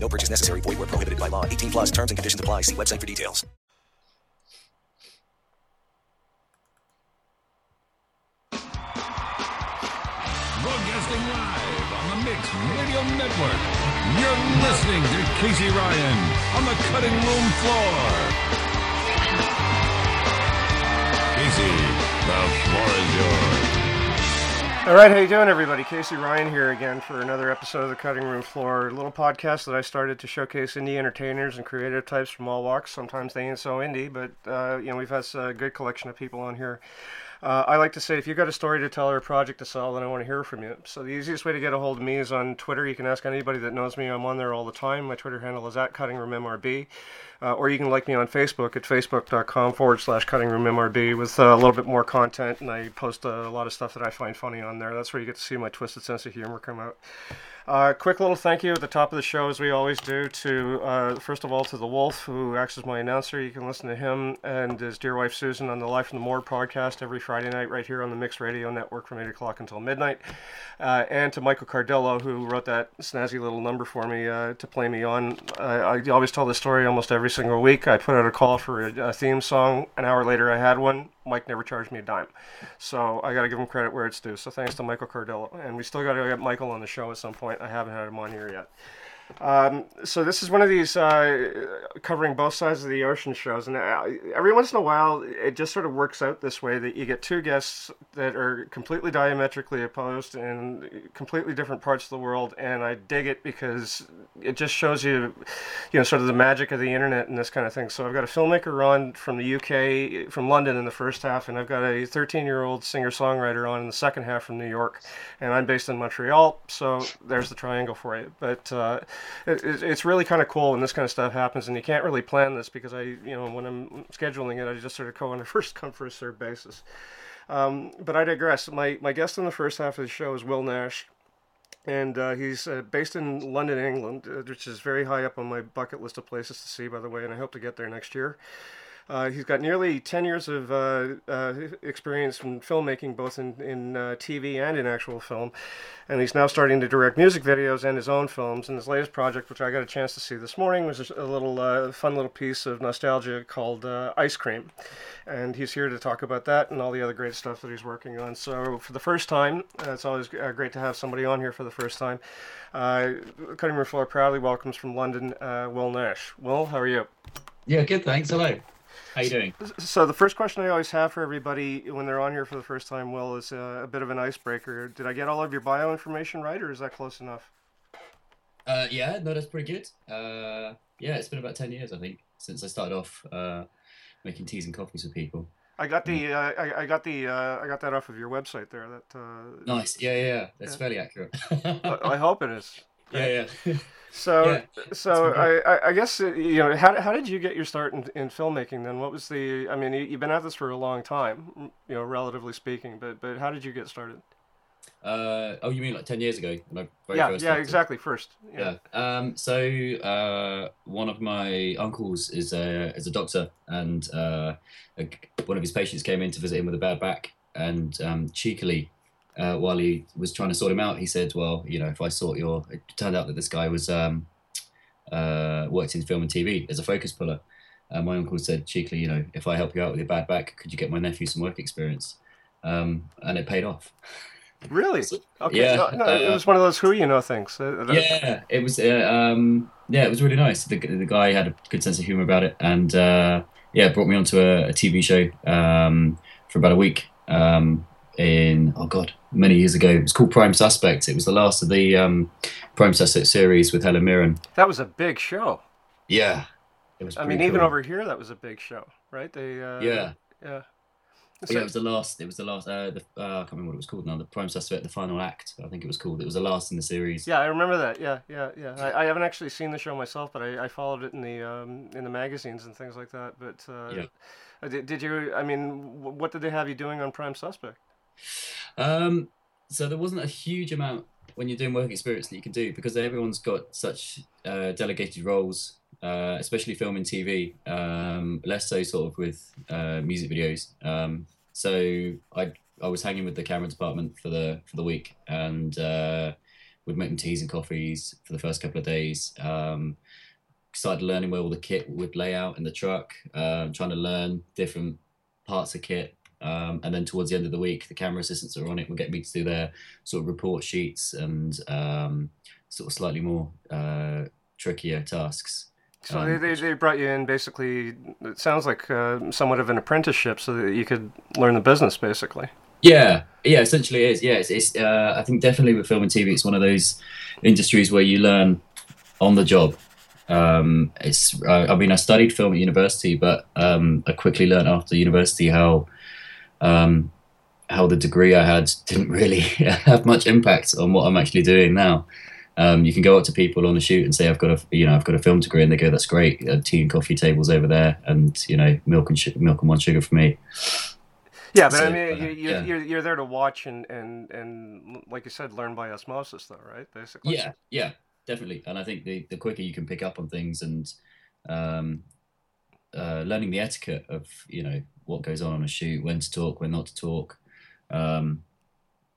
No purchase necessary. Void where prohibited by law. 18 plus terms and conditions apply. See website for details. Broadcasting live on the Mix Radio Network. You're listening to Casey Ryan on the cutting room floor. Casey, the floor is yours. All right, how you doing, everybody? Casey Ryan here again for another episode of the Cutting Room Floor, a little podcast that I started to showcase indie entertainers and creative types from all walks. Sometimes they ain't so indie, but uh, you know we've had a good collection of people on here. Uh, I like to say if you've got a story to tell or a project to sell, then I want to hear from you. So the easiest way to get a hold of me is on Twitter. You can ask anybody that knows me. I'm on there all the time. My Twitter handle is at CuttingRoomMRB. Uh, or you can like me on Facebook at facebook.com forward slash cuttingroom.mrb with uh, a little bit more content. And I post a lot of stuff that I find funny on there. That's where you get to see my twisted sense of humor come out. Uh, quick little thank you at the top of the show, as we always do, to uh, first of all to the Wolf, who acts as my announcer. You can listen to him and his dear wife Susan on the Life from the Morgue podcast every Friday night, right here on the Mix Radio Network from 8 o'clock until midnight. Uh, and to Michael Cardello, who wrote that snazzy little number for me uh, to play me on. I always tell this story almost every single week. I put out a call for a, a theme song. An hour later, I had one. Mike never charged me a dime. So I got to give him credit where it's due. So thanks to Michael Cardillo. And we still got to get Michael on the show at some point. I haven't had him on here yet. Um, so this is one of these uh, covering both sides of the ocean shows, and uh, every once in a while, it just sort of works out this way that you get two guests that are completely diametrically opposed in completely different parts of the world, and I dig it because it just shows you, you know, sort of the magic of the internet and this kind of thing. So I've got a filmmaker on from the UK, from London in the first half, and I've got a 13-year-old singer-songwriter on in the second half from New York, and I'm based in Montreal, so there's the triangle for you. But uh, it, it's really kind of cool when this kind of stuff happens, and you can't really plan this because I, you know, when I'm scheduling it, I just sort of go on a first come first served basis. Um, but I digress. My my guest in the first half of the show is Will Nash, and uh, he's uh, based in London, England, uh, which is very high up on my bucket list of places to see, by the way, and I hope to get there next year. Uh, he's got nearly 10 years of uh, uh, experience in filmmaking, both in, in uh, TV and in actual film. And he's now starting to direct music videos and his own films. And his latest project, which I got a chance to see this morning, was a little uh, fun little piece of nostalgia called uh, Ice Cream. And he's here to talk about that and all the other great stuff that he's working on. So, for the first time, it's always great to have somebody on here for the first time. Cutting Room Floor proudly welcomes from London Will Nash. Will, how are you? Yeah, good, thanks. Hello. How you doing? So the first question I always have for everybody when they're on here for the first time, Will, is uh, a bit of an icebreaker. Did I get all of your bio information right, or is that close enough? Uh, yeah, no, that's pretty good. Uh, yeah, it's been about ten years, I think, since I started off uh, making teas and coffees for people. I got the uh, I, I, got the uh, I got that off of your website there. That nice. Yeah, yeah, yeah. That's yeah. fairly accurate. I, I hope it is. Yeah, yeah. So, yeah, so I, I guess uh, you know how, how did you get your start in, in filmmaking? Then, what was the? I mean, you've been at this for a long time, you know, relatively speaking. But but how did you get started? Uh, oh, you mean like ten years ago? yeah, yeah, exactly. First, yeah. yeah. Um, so uh, one of my uncles is a is a doctor, and uh, a, one of his patients came in to visit him with a bad back, and um, cheekily uh, while he was trying to sort him out, he said, "Well, you know, if I sort your," it turned out that this guy was um, uh, worked in film and TV as a focus puller. And my uncle said cheekily, "You know, if I help you out with your bad back, could you get my nephew some work experience?" Um, and it paid off. Really? okay. Yeah. No, no, it was one of those who you know things. Uh, yeah, it was. Uh, um, yeah, it was really nice. The, the guy had a good sense of humor about it, and uh, yeah, brought me onto a, a TV show um, for about a week. Um, in oh god many years ago. It was called Prime Suspect. It was the last of the um, Prime Suspect series with Helen Mirren. That was a big show. Yeah, it was. I mean, cool. even over here, that was a big show, right? They. Uh, yeah. Yeah. But yeah, it was the last. It was the last. Uh, the, uh, I can't remember what it was called now. The Prime Suspect, the final act. I think it was called. It was the last in the series. Yeah, I remember that. Yeah, yeah, yeah. I, I haven't actually seen the show myself, but I, I followed it in the um, in the magazines and things like that. But uh, Yeah. did, did you? I mean, what did they have you doing on Prime Suspect? Um, so there wasn't a huge amount when you're doing work experience that you can do because everyone's got such uh, delegated roles, uh, especially film and TV. Um, less so sort of with uh, music videos. Um, so I I was hanging with the camera department for the for the week and uh, would make them teas and coffees for the first couple of days. Um, started learning where all the kit would lay out in the truck, um, trying to learn different parts of kit. Um, and then towards the end of the week, the camera assistants that are on it would get me to do their sort of report sheets and um, sort of slightly more uh, trickier tasks. So Um, they, they, they brought you in basically. It sounds like uh, somewhat of an apprenticeship, so that you could learn the business, basically. Yeah, yeah, essentially it is. Yeah, it's, it's uh, I think definitely with film and TV, it's one of those industries where you learn on the job. Um, it's, uh, I mean, I studied film at university, but um, I quickly learned after university how um, how the degree I had didn't really have much impact on what I'm actually doing now. Um, you can go up to people on a shoot and say, "I've got a, you know, I've got a film degree," and they go, "That's great. Uh, tea and coffee tables over there, and you know, milk and sh- milk and one sugar for me." Yeah, but I mean, uh, you, you, yeah. you're, you're there to watch and, and, and, like you said, learn by osmosis, though, right? Basically. Yeah, yeah, definitely. And I think the, the quicker you can pick up on things and um, uh, learning the etiquette of you know what goes on on a shoot, when to talk, when not to talk. Um,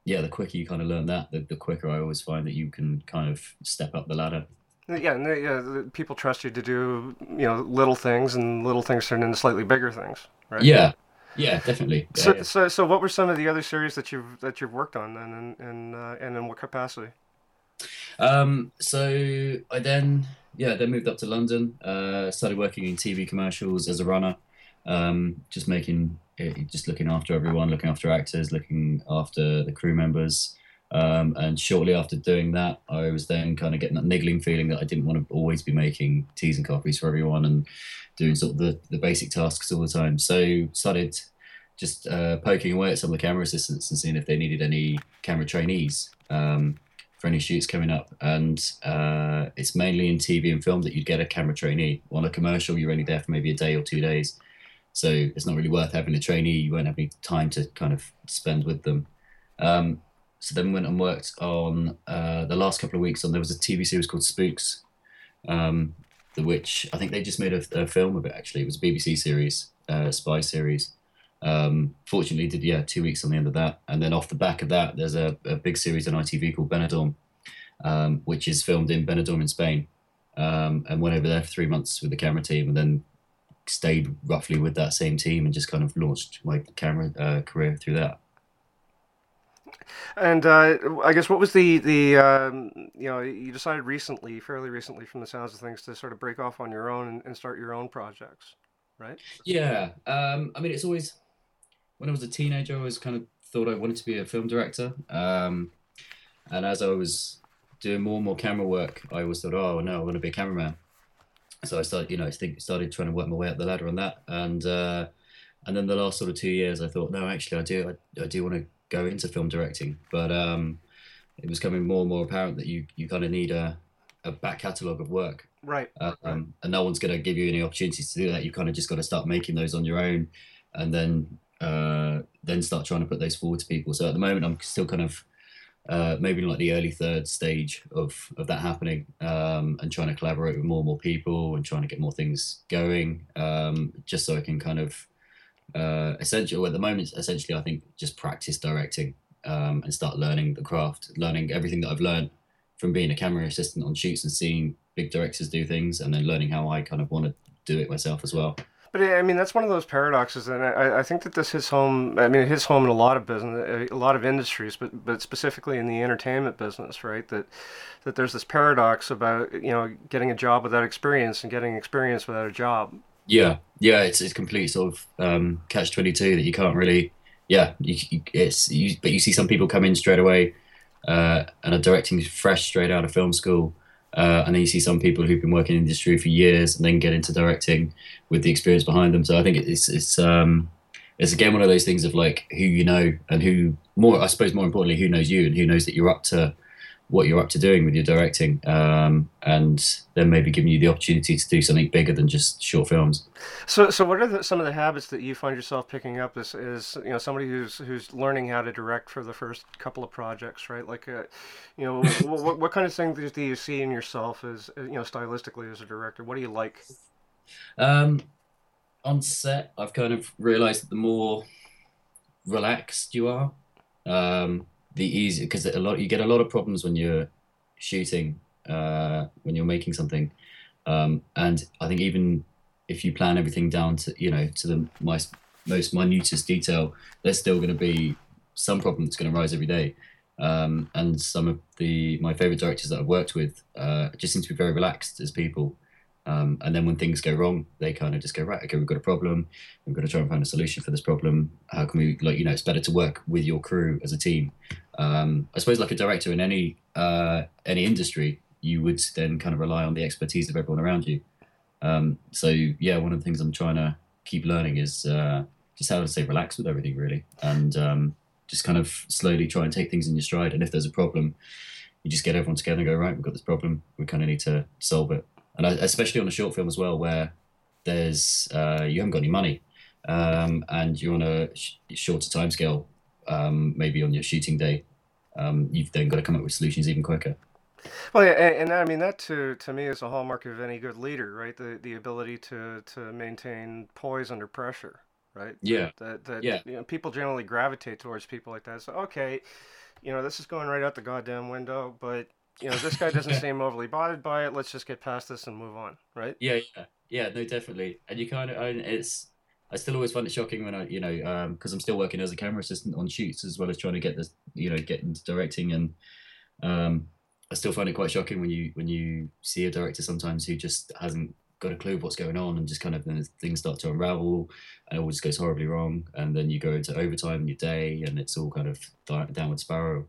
yeah, the quicker you kind of learn that, the, the quicker I always find that you can kind of step up the ladder. Yeah, and they, yeah, people trust you to do, you know, little things, and little things turn into slightly bigger things, right? Yeah, yeah, definitely. Yeah, So, yeah. so, so, what were some of the other series that you've that you've worked on, then, and and uh, and in what capacity? Um, so I then, yeah, then moved up to London. Uh, started working in TV commercials as a runner, um, just making, eh, just looking after everyone, looking after actors, looking after the crew members. Um, and shortly after doing that, I was then kind of getting that niggling feeling that I didn't want to always be making teas and coffees for everyone and doing sort of the, the basic tasks all the time. So started just uh, poking away at some of the camera assistants and seeing if they needed any camera trainees. Um, for any shoots coming up. And uh, it's mainly in TV and film that you'd get a camera trainee. On a commercial, you're only there for maybe a day or two days. So it's not really worth having a trainee. You won't have any time to kind of spend with them. Um, so then went and worked on uh, the last couple of weeks on there was a TV series called Spooks, um, the which I think they just made a, a film of it actually. It was a BBC series, uh, spy series. Um, fortunately, did yeah two weeks on the end of that, and then off the back of that, there's a, a big series on ITV called Benidorm, um, which is filmed in Benidorm in Spain, um, and went over there for three months with the camera team, and then stayed roughly with that same team and just kind of launched my camera uh, career through that. And uh, I guess what was the the um, you know you decided recently, fairly recently, from the sounds of things, to sort of break off on your own and, and start your own projects, right? Yeah, um, I mean, it's always when I was a teenager, I always kind of thought I wanted to be a film director. Um, and as I was doing more and more camera work, I always thought, oh no, I want to be a cameraman. So I started, you know, I think started trying to work my way up the ladder on that, and uh, and then the last sort of two years, I thought, no, actually, I do, I, I do want to go into film directing, but um, it was becoming more and more apparent that you you kind of need a a back catalogue of work Right. um, and no one's going to give you any opportunities to do that. You kind of just got to start making those on your own, and then uh, then start trying to put those forward to people. So at the moment, I'm still kind of uh, maybe like the early third stage of of that happening, um, and trying to collaborate with more and more people and trying to get more things going, um, just so I can kind of uh, essentially at the moment, essentially, I think just practice directing um, and start learning the craft, learning everything that I've learned from being a camera assistant on shoots and seeing big directors do things, and then learning how I kind of want to do it myself as well. But I mean, that's one of those paradoxes, and I, I think that this hits home. I mean, it hits home in a lot of business, a lot of industries, but but specifically in the entertainment business, right? That that there's this paradox about you know getting a job without experience and getting experience without a job. Yeah, yeah, it's it's complete sort of um, catch twenty two that you can't really. Yeah, you, you, it's you, but you see some people come in straight away uh, and are directing fresh straight out of film school, uh, and then you see some people who've been working in industry for years and then get into directing with the experience behind them. So I think it's it's um, it's again one of those things of like who you know and who more I suppose more importantly who knows you and who knows that you're up to what you're up to doing with your directing, um, and then maybe giving you the opportunity to do something bigger than just short films. So, so what are the, some of the habits that you find yourself picking up as, as you know somebody who's who's learning how to direct for the first couple of projects, right? Like, uh, you know, what, what kind of things do you see in yourself as you know stylistically as a director? What do you like? Um, on set, I've kind of realised that the more relaxed you are, um, the easy because a lot you get a lot of problems when you're shooting uh, when you're making something, um, and I think even if you plan everything down to you know to the most most minutest detail, there's still going to be some problem that's going to rise every day. Um, and some of the my favorite directors that I've worked with uh, just seem to be very relaxed as people. Um, and then when things go wrong, they kind of just go right. Okay, we've got a problem. We've got to try and find a solution for this problem. How can we, like, you know, it's better to work with your crew as a team. Um, I suppose, like a director in any uh, any industry, you would then kind of rely on the expertise of everyone around you. Um, so yeah, one of the things I'm trying to keep learning is uh, just how to stay relaxed with everything, really, and um, just kind of slowly try and take things in your stride. And if there's a problem, you just get everyone together and go right. We've got this problem. We kind of need to solve it and I, especially on a short film as well, where there's uh, you haven't got any money, um, and you're on a sh- shorter time scale, um, maybe on your shooting day, um, you've then got to come up with solutions even quicker. Well, yeah, and, and, I mean that to to me is a hallmark of any good leader, right? The the ability to to maintain poise under pressure, right? Yeah. That that yeah. You know, people generally gravitate towards people like that. So okay, you know, this is going right out the goddamn window, but you know, this guy doesn't seem overly bothered by it. Let's just get past this and move on, right? Yeah, yeah, yeah. No, definitely. And you kind of, it's. I still always find it shocking when I, you know, because um, I'm still working as a camera assistant on shoots as well as trying to get this, you know, get into directing, and um, I still find it quite shocking when you when you see a director sometimes who just hasn't got a clue what's going on and just kind of things start to unravel and it all just goes horribly wrong and then you go into overtime in your day and it's all kind of downward spiral.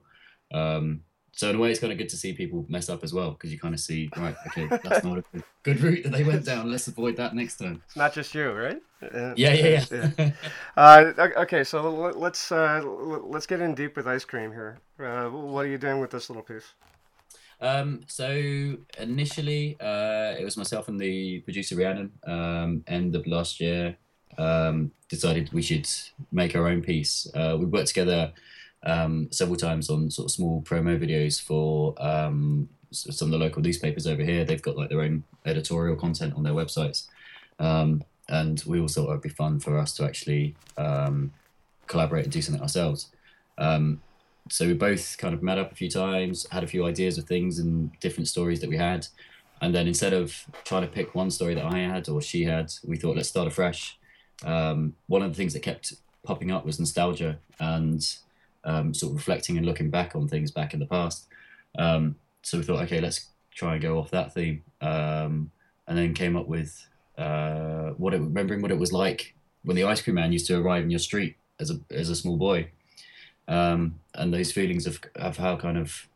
Um, so in a way, it's kind of good to see people mess up as well because you kind of see, right, okay, that's not a good, good route that they went down. Let's avoid that next time. It's not just you, right? Yeah, yeah, yeah. yeah. uh, okay, so let's uh, let's get in deep with ice cream here. Uh, what are you doing with this little piece? Um, so initially, uh, it was myself and the producer Rhiannon. Um, end of last year, um, decided we should make our own piece. Uh, we worked together um, several times on sort of small promo videos for um, some of the local newspapers over here. They've got like their own editorial content on their websites, um, and we all thought it'd be fun for us to actually um, collaborate and do something ourselves. Um, so we both kind of met up a few times, had a few ideas of things and different stories that we had, and then instead of trying to pick one story that I had or she had, we thought let's start afresh. Um, one of the things that kept popping up was nostalgia and um, sort of reflecting and looking back on things back in the past. Um, so we thought, okay, let's try and go off that theme, um, and then came up with uh, what it, remembering what it was like when the ice cream man used to arrive in your street as a as a small boy, um, and those feelings of of how kind of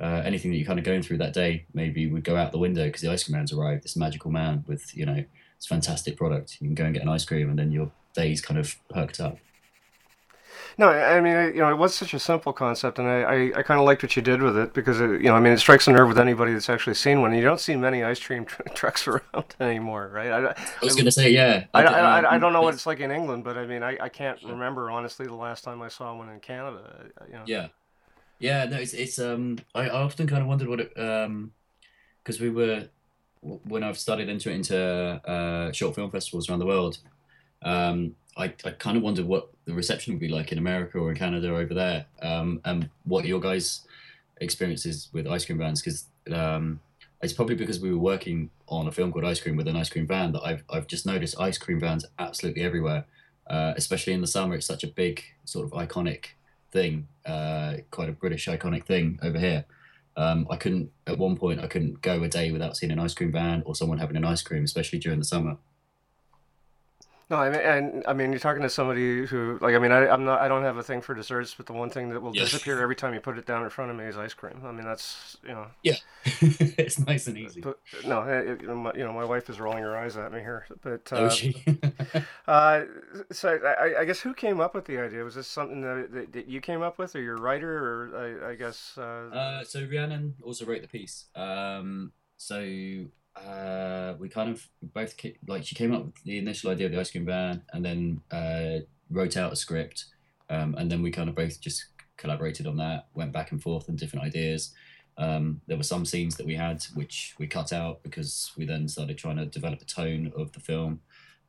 uh, anything that you're kind of going through that day maybe would go out the window because the ice cream man's arrived, this magical man with you know this fantastic product. You can go and get an ice cream, and then your day's kind of perked up. No, I mean, you know, it was such a simple concept, and I, I, I kind of liked what you did with it because, it, you know, I mean, it strikes a nerve with anybody that's actually seen one. You don't see many ice cream tr- trucks around anymore, right? I, I was going to say, yeah. I, I, I, I, don't know what it's like in England, but I mean, I, I can't remember honestly the last time I saw one in Canada. You know. Yeah, yeah. No, it's it's um. I, I often kind of wondered what it um, because we were when I've started entering into uh, short film festivals around the world. Um, I, I kind of wonder what the reception would be like in America or in Canada over there, um, and what your guys' experiences with ice cream vans because um, it's probably because we were working on a film called Ice Cream with an ice cream van that I've I've just noticed ice cream vans absolutely everywhere, uh, especially in the summer. It's such a big sort of iconic thing, uh, quite a British iconic thing over here. Um, I couldn't at one point I couldn't go a day without seeing an ice cream van or someone having an ice cream, especially during the summer. No, I mean, and I mean, you're talking to somebody who, like, I mean, I, I'm not, I don't have a thing for desserts, but the one thing that will Yeah. disappear every time you put it down in front of me is ice cream. I mean, that's, you know, Yeah, it's nice and easy. but no, it, you, know, my, you know, my wife is rolling her eyes at me here, but uh, oh, she. uh, so I, I guess who came up with the idea? Was this something that, that, that you came up with, or your writer, or I, I guess? Uh, Uh, so Rhiannon also wrote the piece. Um, so uh, we kind of both like she came up with the initial idea of the ice cream van, and then uh, wrote out a script, um, and then we kind of both just collaborated on that. Went back and forth on different ideas. Um, there were some scenes that we had which we cut out because we then started trying to develop a tone of the film.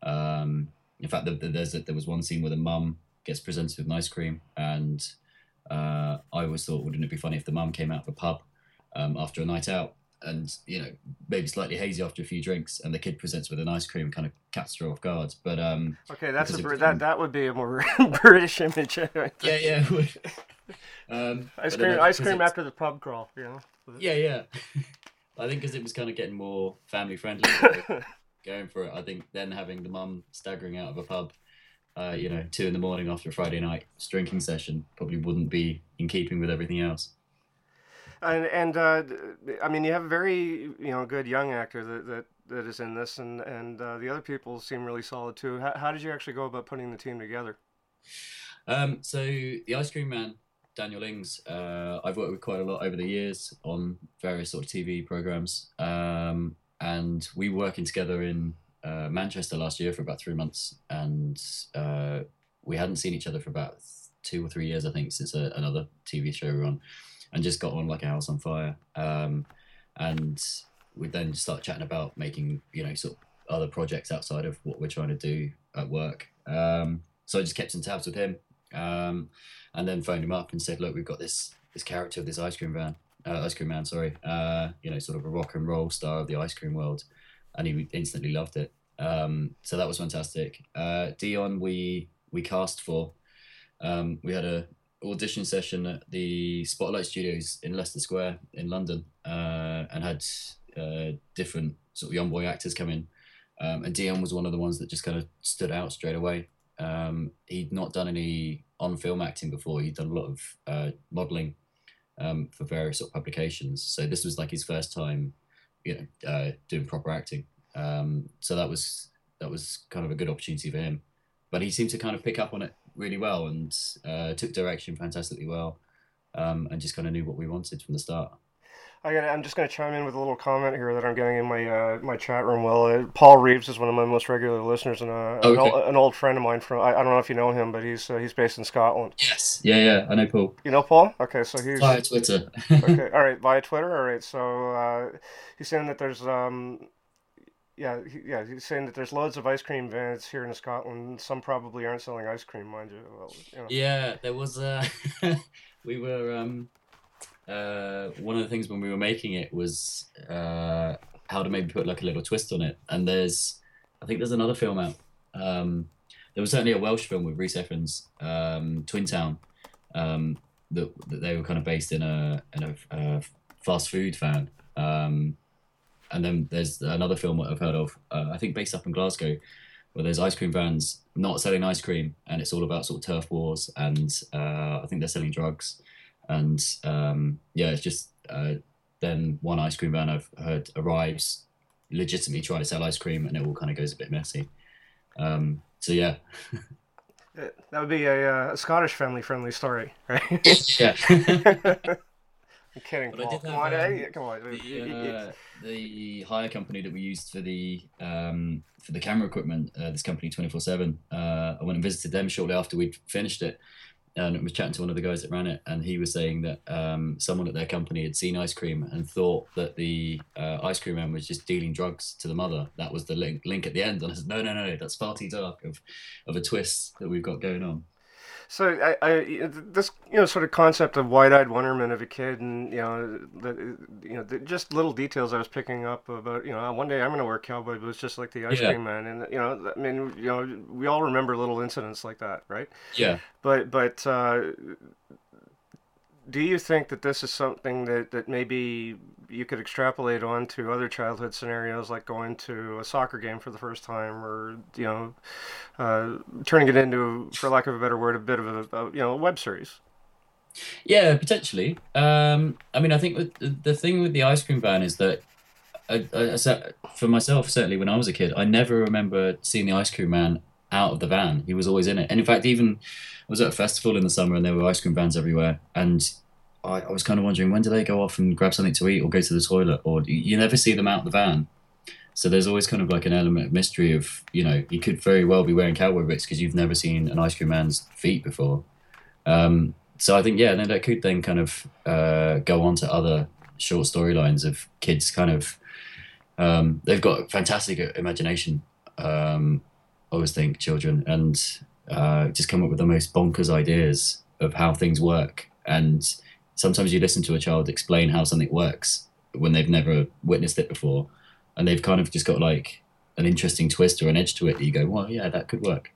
Um, in fact, there, there's a, there was one scene where the mum gets presented with an ice cream, and uh, I always thought, wouldn't it be funny if the mum came out of a pub um, after a night out and, you know, maybe slightly hazy after a few drinks, and the kid presents with an ice cream, kind of catches her off guard. But um, okay, that's a, was- that that would be a more British image. Yeah, yeah. um, Ice cream, that- ice cream after the pub crawl. You know. Yeah, yeah. I think because it was kind of getting more family friendly, going for it. I think then having the mum staggering out of a pub, uh, you know, two in the morning after a Friday night drinking session probably wouldn't be in keeping with everything else. And and uh, I mean, you have a very you know good young actor that that, that is in this, and and uh, the other people seem really solid too. How, how did you actually go about putting the team together? Um, so the Ice Cream Man, Daniel Ings, uh, I've worked with quite a lot over the years on various sort of TV programs, um, and we were working together in uh, Manchester last year for about three months, and uh, we hadn't seen each other for about two or three years, I think, since a, another TV show we were on, and just got on like a house on fire. Um, and we then start chatting about making, you know, sort of other projects outside of what we're trying to do at work. Um, so I just kept in tabs with him, um, and then phoned him up and said, "Look, we've got this this character of this ice cream van, uh, ice cream man, sorry, uh, you know, sort of a rock and roll star of the ice cream world," and he instantly loved it. Um, so that was fantastic. Uh, Dion, we we cast for. Um, we had a audition session at the Spotlight Studios in Leicester Square in London, uh, and had uh, different sort of young boy actors come in. Um, and Dion was one of the ones that just kind of stood out straight away. Um, he'd not done any on film acting before. He'd done a lot of uh, modeling um, for various sort of publications. So this was like his first time, you know, uh, doing proper acting. Um, so that was that was kind of a good opportunity for him. But he seemed to kind of pick up on it really well and uh, took direction fantastically well, um, and just kind of knew what we wanted from the start. I got, I'm just going to chime in with a little comment here that I'm getting in my uh, my chat room. Well, uh, Paul Reeves is one of my most regular listeners and uh, an, old, an old friend of mine from. I, I don't know if you know him, but he's uh, he's based in Scotland. Yes. Yeah, yeah. I know Paul. You know Paul? Okay, so he's Via Twitter. okay. All right, via Twitter. All right, so uh, he's saying that there's um, yeah, yeah, he's saying that there's loads of ice cream vans here in Scotland. Some probably aren't selling ice cream, mind you. Well, you know. Yeah, there was uh we were um uh one of the things when we were making it was uh how to maybe put like a little twist on it. And there's I think there's another film out. Um there was certainly a Welsh film with Rhys Ifans, um, Twin Town, um, that, that they were kind of based in a in a, uh fast food van. Um, and then there's another film I've heard of, uh, I think based up in Glasgow, where there's ice cream vans not selling ice cream, and it's all about sort of turf wars, and uh, I think they're selling drugs, and um, yeah, it's just uh, then one ice cream van I've heard arrives, legitimately trying to sell ice cream, and it all kind of goes a bit messy. Um, so yeah, That would be a, uh, a Scottish family friendly story, right? yeah. I'm kidding, But I did have, um, come on. the, uh, the hire company that we used for the um, for the camera equipment, uh, this company twenty four seven. uh, I went and visited them shortly after we'd finished it, and was chatting to one of the guys that ran it, and he was saying that um, someone at their company had seen ice cream and thought that the uh, ice cream man was just dealing drugs to the mother. That was the link link at the end, and I said, no, no, no, that's far too dark of of a twist that we've got going on. So I, I, this you know sort of concept of wide-eyed wonderment of a kid, and you know, the, you know, the, just little details I was picking up about. You know, one day I'm going to wear cowboy boots just like the ice Yeah. cream man, and you know, I mean, you know, we all remember little incidents like that, right? Yeah. But but uh, do you think that this is something that, that maybe you could extrapolate onto other childhood scenarios, like going to a soccer game for the first time, or you know, uh, turning it into, for lack of a better word, a bit of a, a you know a web series. Yeah, potentially. Um, I mean, I think the, thing with the ice cream van is that, I, I for myself, certainly when I was a kid, I never remember seeing the ice cream man out of the van. He was always in it. And in fact, even I was at a festival in the summer and there were ice cream vans everywhere. And I, I was kind of wondering when do they go off and grab something to eat or go to the toilet? Or you, never see them out the van. So there's always kind of like an element of mystery of, you know, you could very well be wearing cowboy boots because you've never seen an ice cream man's feet before. Um, so I think yeah, then that could then kind of uh, go on to other short storylines of kids kind of um, they've got fantastic imagination. Um, I always think children and uh, just come up with the most bonkers ideas of how things work. And sometimes you listen to a child explain how something works when they've never witnessed it before, and they've kind of just got like an interesting twist or an edge to it that you go, well, yeah, that could work.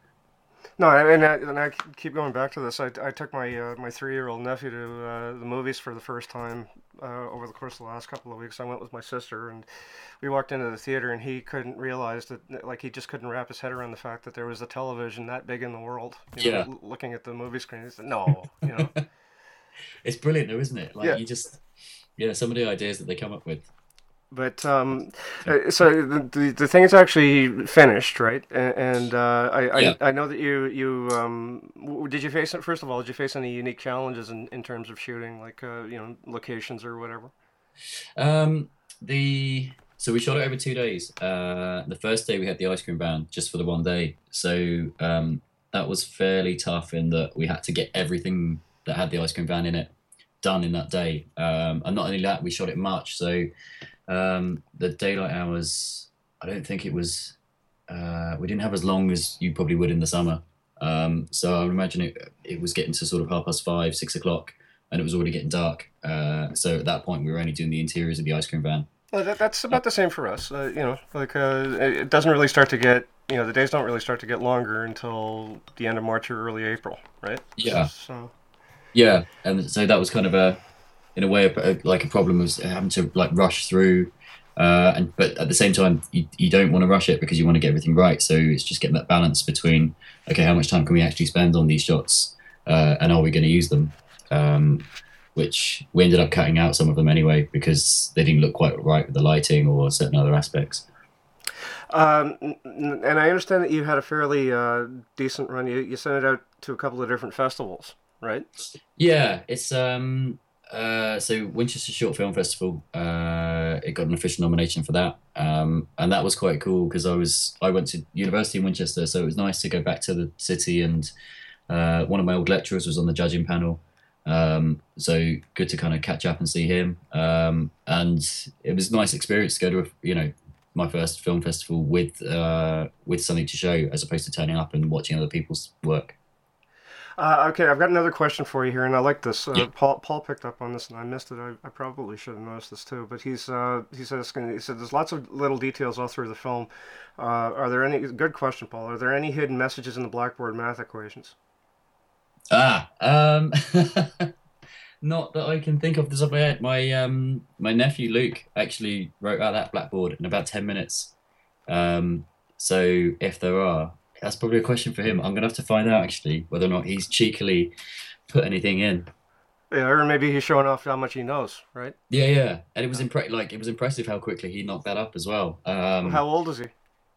No, and I, and I keep going back to this. I, I took my uh, my three year old nephew to uh, the movies for the first time uh, over the course of the last couple of weeks. I went with my sister, and we walked into the theater, and he couldn't realize that, like, he just couldn't wrap his head around the fact that there was a television that big in the world. You know, Yeah. l- looking at the movie screen, he said, "No, you know." It's brilliant though, isn't it? Like Yeah. you just yeah, some of the ideas that they come up with. But um, uh, so the, the thing is actually finished, right? And, and uh, I, I Yeah. I know that you you um did you face first of all did you face any unique challenges in, in terms of shooting like uh, you know locations or whatever? Um, the so we shot it over two days. Uh, the first day we had the ice cream van just for the one day, so um, that was fairly tough in that we had to get everything that had the ice cream van in it done in that day. Um, and not only that, we shot it much. So um, the daylight hours, I don't think it was. Uh, we didn't have as long as you probably would in the summer. Um, so I would imagine it, it was getting to sort of half past five, six o'clock, and it was already getting dark. Uh, so at that point, we were only doing the interiors of the ice cream van. Well, that, that's about the same for us. Uh, you know, like uh, it it doesn't really start to get you know the days don't really start to get longer until the end of March or early April, right? Yeah. So Yeah, and so that was kind of a, in a way, a, a- like a problem was having to like rush through, uh, and but at the same time, you, you don't want to rush it because you want to get everything right. So it's just getting that balance between, okay, how much time can we actually spend on these shots, uh, and are we going to use them? Um, which we ended up cutting out some of them anyway because they didn't look quite right with the lighting or certain other aspects. Um, and I understand that you had a fairly uh, decent run. You, you sent it out to a couple of different festivals, right? Yeah, it's um uh so Winchester Short Film Festival. Uh, it got an official nomination for that, um, and that was quite cool because I was I went to university in Winchester, so it was nice to go back to the city. And uh, one of my old lecturers was on the judging panel, um, so good to kind of catch up and see him. Um, and it was a nice experience to go to a, you know my first film festival with uh, with something to show as opposed to turning up and watching other people's work. Uh, okay, I've got another question for you here, and I like this. Uh, Yeah. Paul Paul picked up on this, and I missed it. I, I probably should have noticed this too. But he's uh, he says he said there's lots of little details all through the film. Uh, are there any good question, Paul? Are there any hidden messages in the blackboard math equations? Ah, um, not that I can think of top of my head. My um, my nephew Luke actually wrote out that blackboard in about ten minutes. Um, so if there are, that's probably a question for him. I'm gonna have to find out actually whether or not he's cheekily put anything in. Yeah, or maybe he's showing off how much he knows, right? Yeah, yeah, and it was impre- like it was impressive how quickly he knocked that up as well. Um, how old is he?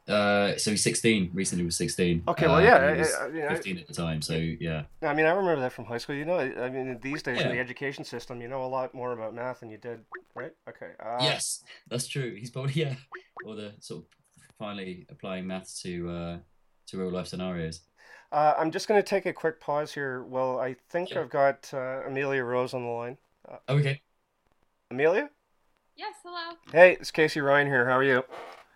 uh, so he's 16. Recently was 16. Okay, well, Uh, yeah, and he was I- I mean, I- 15 at the time. So yeah. I mean, I remember that from high school. You know, I mean, these days in the education system, you know a lot more about math than you did, right? Okay. Uh, Yes, that's true. He's probably yeah, or the sort of finally applying math to uh, to real life scenarios. Uh, I'm just going to take a quick pause here. Well, I think Sure. I've got uh, Amelia Rose on the line. Oh, okay. Amelia? Yes, hello. Hey, it's Casey Ryan here. How are you?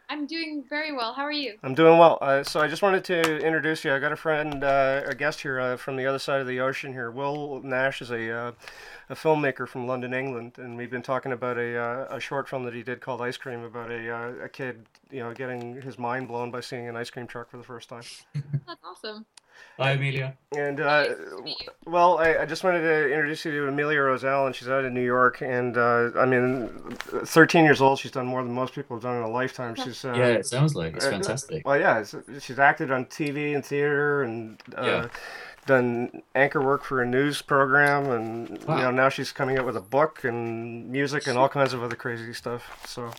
I'm doing very well. How are you? I'm doing well. Uh, so I just wanted to introduce you. I got a friend, uh, a guest here uh, from the other side of the ocean here. Will Nash is a, uh, a filmmaker from London, England, and we've been talking about a, uh, a short film that he did called Ice Cream about a, uh, a kid, you know, getting his mind blown by seeing an ice cream truck for the first time. That's awesome. Hi, Amelia. And uh, well, I, I just wanted to introduce you to Amelia Rose Allen, and she's out in New York. And uh, I mean, 13 years old, she's done more than most people have done in a lifetime. She's uh, Yeah, it sounds like it's uh, fantastic. Well, yeah, it's, she's acted on TV and theater, and uh, Yeah. done anchor work for a news program, and you Wow. know now she's coming out with a book and music and all kinds of other crazy stuff. So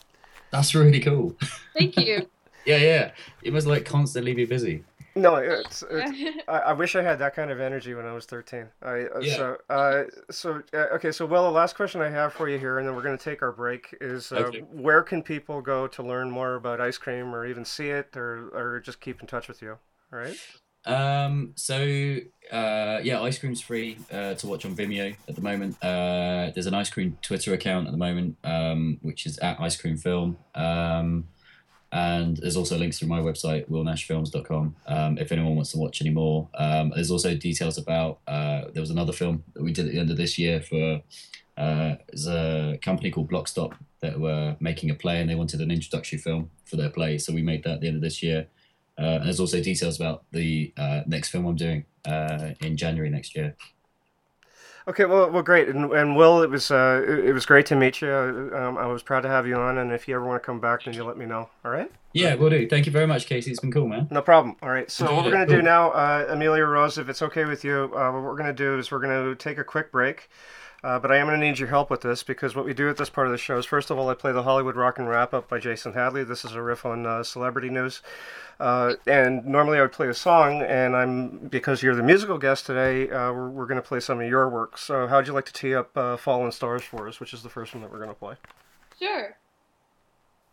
That's really cool. Thank you. Yeah, yeah. You must like constantly be busy. No, it's, it's I, I wish I had that kind of energy when I was 13. I, uh, Yeah. So, uh, so uh, okay, so well, the last question I have for you here, and then we're going to take our break, is uh, Okay. where can people go to learn more about ice cream, or even see it, or or just keep in touch with you? All right. Um, so uh, yeah, ice cream's free uh, to watch on Vimeo at the moment. Uh, there's an ice cream Twitter account at the moment, um, which is at ice cream film. Um, and there's also links through my website, willnashfilms.com. Um, if anyone wants to watch any more, um, there's also details about. Uh, there was another film that we did at the end of this year for. Uh, there's a company called Blockstop that were making a play, and they wanted an introductory film for their play, so we made that at the end of this year. Uh, and there's also details about the uh, next film I'm doing uh, in January next year. Okay, well, well, great, and, and Will, it was uh, it, it was great to meet you. Um, I was proud to have you on, and if you ever want to come back, then you let me know. All right? Yeah, we'll do. Thank you very much, Casey. It's been cool, man. No problem. All right. So what we're gonna do now, uh, Amelia Rose, if it's okay with you, uh, what we're gonna do is we're gonna take a quick break. Uh, but I am going to need your help with this because what we do at this part of the show is, first of all, I play the Hollywood Rock and Wrap Up by Jason Hadley. This is a riff on uh, celebrity news. Uh, and normally I would play a song, and I'm because you're the musical guest today, uh, we're, we're going to play some of your work. So, how'd you like to tee up uh, Fallen Stars for us, which is the first one that we're going to play? Sure.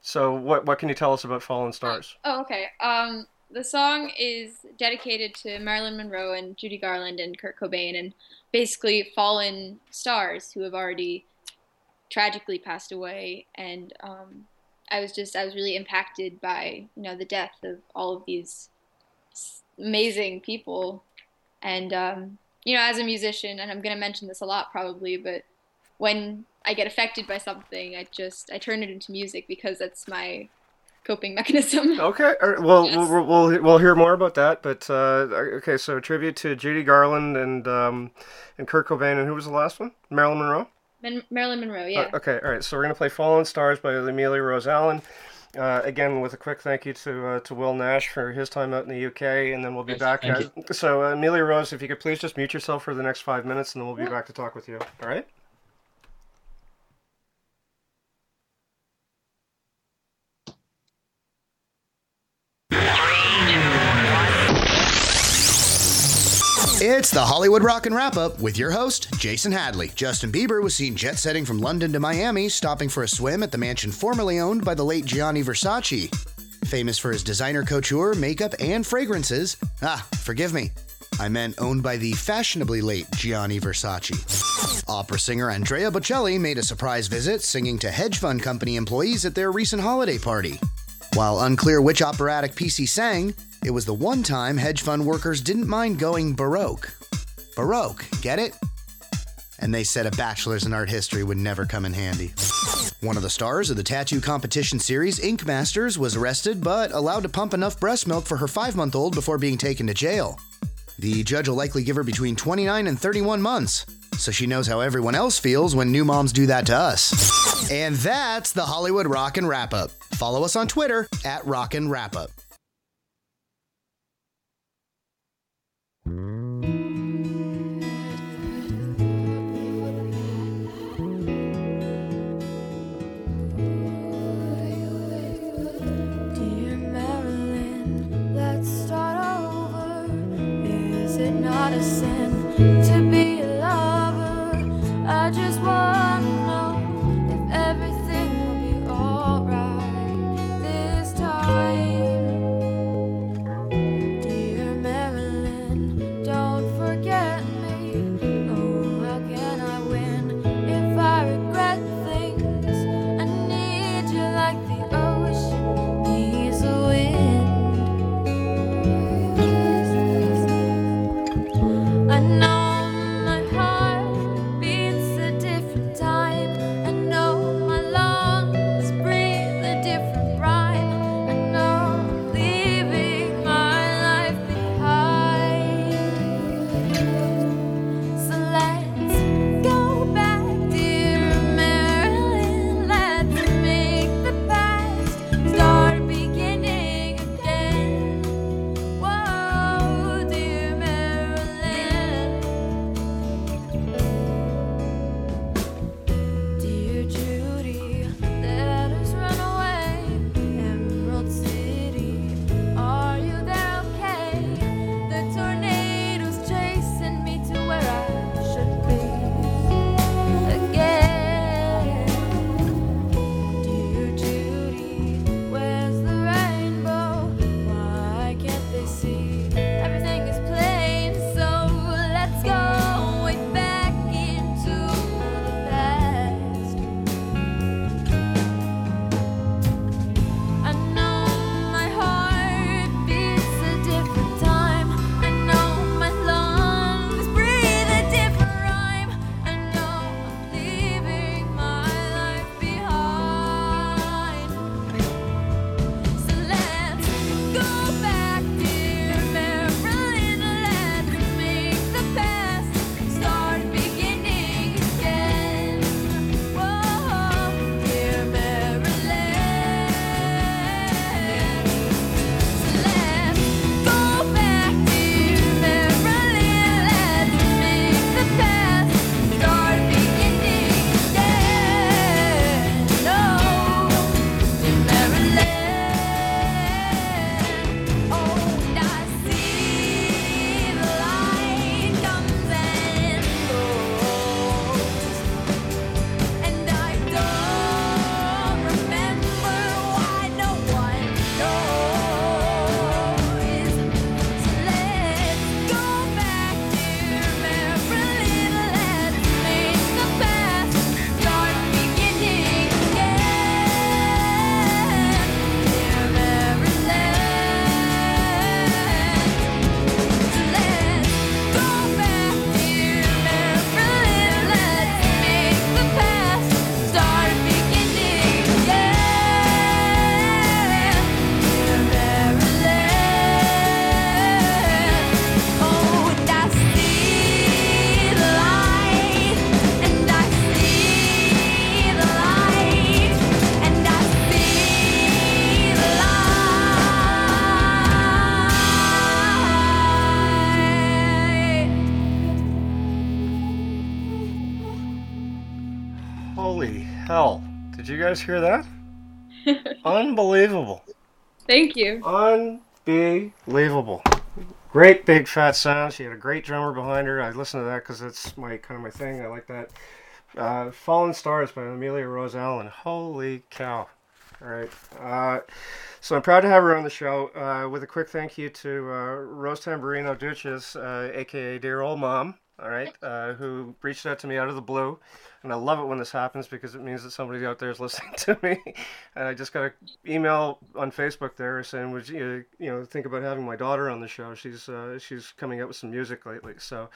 So, what what can you tell us about Fallen Stars? Oh, okay. Um, the song is dedicated to Marilyn Monroe and Judy Garland and Kurt Cobain, and basically fallen stars who have already tragically passed away. And um, I was just I was really impacted by you know the death of all of these amazing people. And um, you know, as a musician, and I'm gonna mention this a lot probably, but when I get affected by something, I just I turn it into music because that's my coping mechanism. Okay, all right, well, Yes. we'll, we'll we'll hear more about that. But uh, okay, so tribute to Judy Garland and um, and Kurt Cobain, and who was the last one? Marilyn Monroe. Man- Marilyn Monroe, yeah. Uh, okay, all right. So we're gonna play "Fallen Stars" by Amelia Rose Allen. Uh, again, with a quick thank you to uh, to Will Nash for his time out in the UK, and then we'll be Yes, back. thank uh, so, uh, Amelia Rose, if you could please just mute yourself for the next five minutes, and then we'll be Yeah. back to talk with you. All right? It's the Hollywood Rock and Wrap Up with your host, Jason Hadley. Justin Bieber was seen jet setting from London to Miami, stopping for a swim at the mansion formerly owned by the late Gianni Versace. Famous for his designer couture, makeup, and fragrances. Ah, forgive me. I meant owned by the fashionably late Gianni Versace. Opera singer Andrea Bocelli made a surprise visit, singing to hedge fund company employees at their recent holiday party. While unclear which operatic piece he sang, it was the one time hedge fund workers didn't mind going Baroque. Baroque, get it? And they said a bachelor's in art history would never come in handy. One of the stars of the tattoo competition series, Ink Masters, was arrested but allowed to pump enough breast milk for her five month old before being taken to jail. The judge will likely give her between 29 and 31 months, so she knows how everyone else feels when new moms do that to us. And that's the Hollywood Rock and Wrap Up. Follow us on Twitter at Rock and Wrap Up. Did you guys hear that? Unbelievable. Thank you. Unbelievable. Great big fat sound. She had a great drummer behind her. I listen to that because that's my kind of my thing. I like that. Uh, Fallen Stars by Amelia Rose Allen. Holy cow. All right. Uh, so I'm proud to have her on the show. Uh, with a quick thank you to uh, Rose Tamburino Duches, uh, aka Dear Old Mom. All right, uh, who reached out to me out of the blue, and I love it when this happens because it means that somebody out there is listening to me. And I just got an email on Facebook there saying, "Would you, you know, think about having my daughter on the show? She's uh, she's coming out with some music lately." So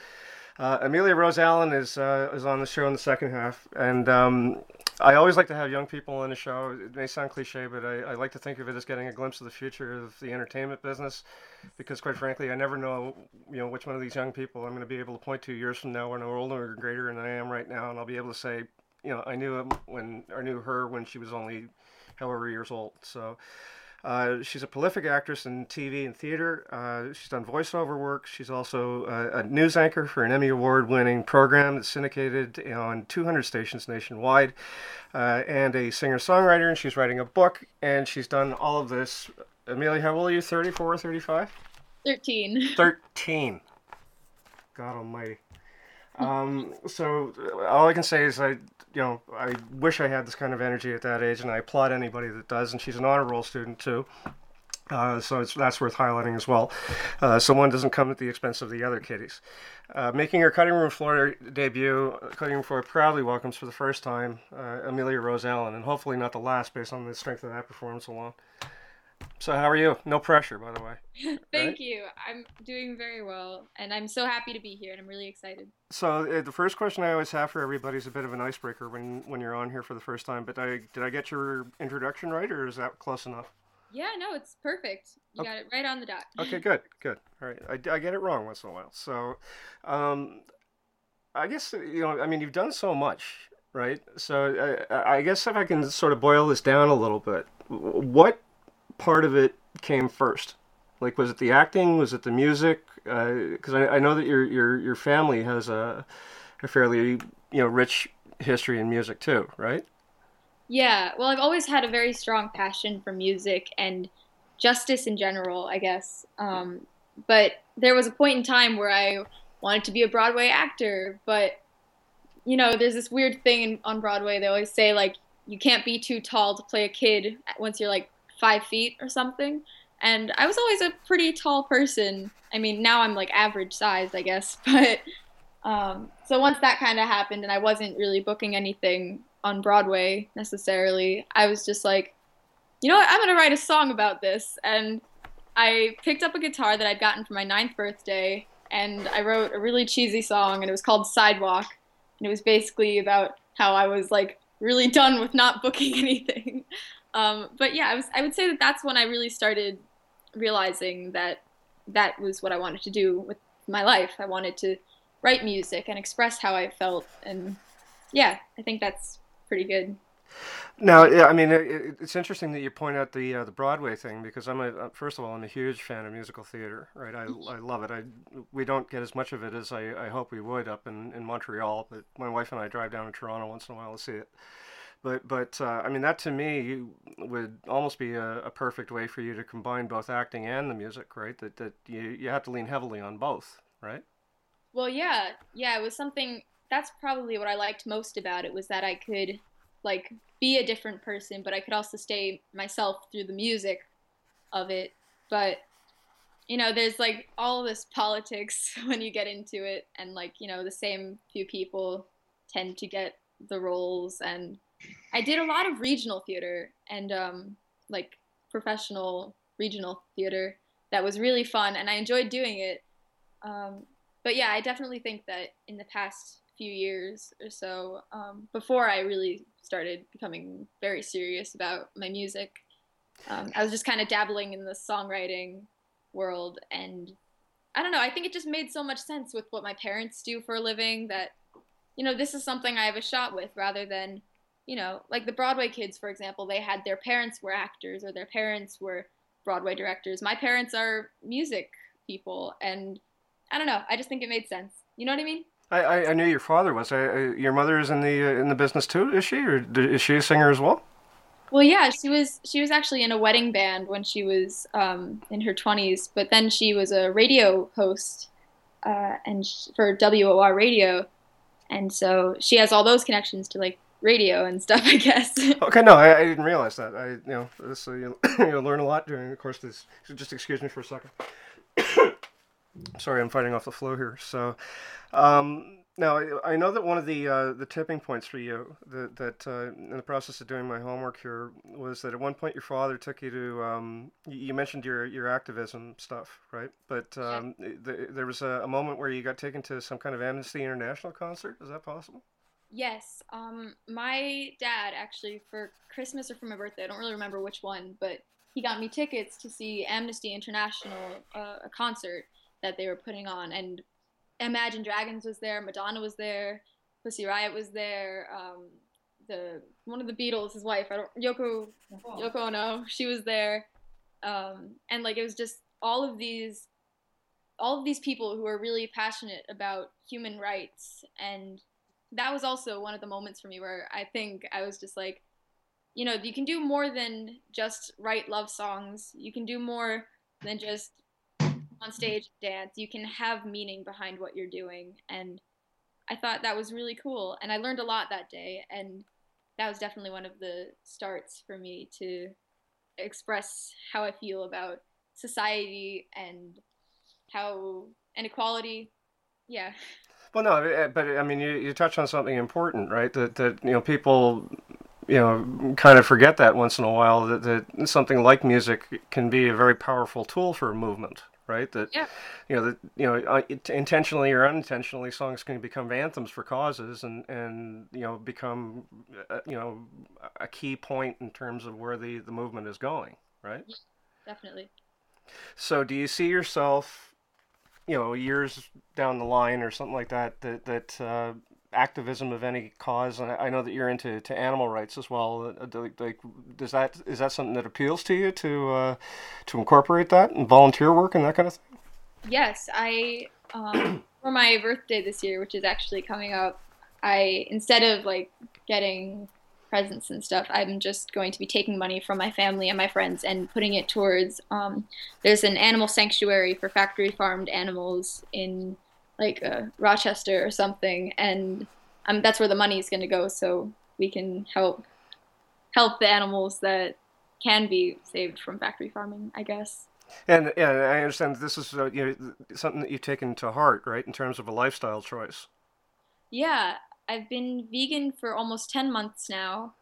uh, Amelia Rose Allen is uh, is on the show in the second half, and um, I always like to have young people on the show. It may sound cliche, but I, I like to think of it as getting a glimpse of the future of the entertainment business, because quite frankly, I never know you know which one of these young people I'm going to be able to point to years from now when I'm older or greater than I am right now, and I'll be able to say, you know, I knew him when I knew her when she was only however years old. So. Uh, she's a prolific actress in TV and theater. Uh, she's done voiceover work. She's also uh, a news anchor for an Emmy Award winning program that's syndicated on 200 stations nationwide, uh, and a singer songwriter. And she's writing a book, and she's done all of this. Amelia, how old are you? 34 or 35? 13. 13. God almighty. Um, so all I can say is I, you know, I wish I had this kind of energy at that age, and I applaud anybody that does. And she's an honor roll student too, uh, so that's worth highlighting as well. Uh, so one doesn't come at the expense of the other kiddies. Uh, making her cutting room floor debut, cutting room floor proudly welcomes for the first time uh, Amelia Rose Allen, and hopefully not the last, based on the strength of that performance alone. So how are you? No pressure, by the way. Thank Right? you. I'm doing very well, and I'm so happy to be here, and I'm really excited. So uh, the first question I always have for everybody is a bit of an icebreaker when when you're on here for the first time. But I did I get your introduction right, or is that close enough? Yeah, no, it's perfect. You Okay. got it right on the dot. Okay, good, good. All right, I, I get it wrong once in a while. So, um, I guess you know, I mean, you've done so much, right? So I, I guess if I can sort of boil this down a little bit, what part of it came first? Like, was it the acting? Was it the music? Because I, I know that your your your family has a a fairly you know rich history in music too, right? Yeah, well, I've always had a very strong passion for music and justice in general, I guess. Um, but there was a point in time where I wanted to be a Broadway actor, but you know, there's this weird thing in, on Broadway. They always say like you can't be too tall to play a kid once you're like five feet or something. And I was always a pretty tall person. I mean, now I'm like average size, I guess. But um, so once that kind of happened, and I wasn't really booking anything on Broadway necessarily, I was just like, you know what, I'm gonna write a song about this. And I picked up a guitar that I'd gotten for my ninth birthday, and I wrote a really cheesy song, and it was called Sidewalk. And it was basically about how I was like really done with not booking anything. Um, but yeah, I was I would say that that's when I really started realizing that that was what I wanted to do with my life. I wanted to write music and express how I felt, and yeah, I think that's pretty good. Now, I mean, it, it- it's interesting that you point out the uh, the Broadway thing because I'm a uh, first of all I'm a huge fan of musical theater, right? I, I love it. I we don't get as much of it as I, I hope we would up in, in Montreal, but my wife and I drive down to Toronto once in a while to see it. But but uh, I mean that to me would almost be a, a perfect way for you to combine both acting and the music, right? That that you you have to lean heavily on both, right? Well, yeah, yeah, it was something. That's probably what I liked most about it was that I could, like, be a different person, but I could also stay myself through the music of it. But you know, there's like all this politics when you get into it, and like you know, the same few people tend to get the roles. And I did a lot of regional theater and um, like professional regional theater that was really fun, and I enjoyed doing it. Um, but yeah, I definitely think that in the past few years or so, um, before I really started becoming very serious about my music, um, I was just kind of dabbling in the songwriting world. And I don't know, I think it just made so much sense with what my parents do for a living that, you know, this is something I have a shot with rather than, you know, like the Broadway kids, for example, they had their parents were actors or their parents were Broadway directors. My parents are music people and I don't know. I just think it made sense. You know what I mean? I, I, I knew your father was. I, I, your mother is in the uh, in the business too, is she, or is she a singer as well? Well, yeah, she was she was actually in a wedding band when she was um, in her 20s, but then she was a radio host uh, and sh- for WOR radio, and so she has all those connections to like radio and stuff, I guess. Okay, no, I, I didn't realize that. I you know this uh, you you'll learn a lot during the course of this. So just excuse me for a second. Sorry, I'm fighting off the flow here. So, um, now I, I know that one of the uh, the tipping points for you that that uh, in the process of doing my homework here was that at one point your father took you to um, you you mentioned your your activism stuff, right? But um, th- there was a, a moment where you got taken to some kind of Amnesty International concert. Is that possible? Yes, um, my dad actually for Christmas or for my birthday, I don't really remember which one, but he got me tickets to see Amnesty International, uh, a concert that they were putting on, and Imagine Dragons was there, Madonna was there, Pussy Riot was there, um, the one of the Beatles, his wife, I don't Yoko Yoko Ono, she was there, um, and like it was just all of these all of these people who are really passionate about human rights and that was also one of the moments for me where I think I was just like, you know, you can do more than just write love songs. You can do more than just on stage dance. You can have meaning behind what you're doing. And I thought that was really cool. And I learned a lot that day. And that was definitely one of the starts for me to express how I feel about society and how inequality. Yeah. Well, no, eh, but I mean, you, you touch on something important, right? That that you know people, you know, kind of forget that once in a while that, that something like music can be a very powerful tool for a movement, right? That Yeah. you know that you know uh, it- intentionally or unintentionally, songs can become anthems for causes and and you know become uh, you know a key point in terms of where the the movement is going, right? Definitely. So, do you see yourself, you know, years down the line or something like that, that that uh, activism of any cause? And I know that you're into to animal rights as well. uh, Like, does that is that something that appeals to you to uh, to incorporate that and volunteer work and that kind of thing? Yes, I um, for my birthday this year, which is actually coming up, I instead of like getting presents and stuff, I'm just going to be taking money from my family and my friends and putting it towards. Um, there's an animal sanctuary for factory farmed animals in like uh, Rochester or something, and um, that's where the money is going to go, so we can help help the animals that can be saved from factory farming, I guess. And yeah, I understand this is uh, you know something that you've taken to heart, right, in terms of a lifestyle choice. Yeah, I've been vegan for almost 10 months now.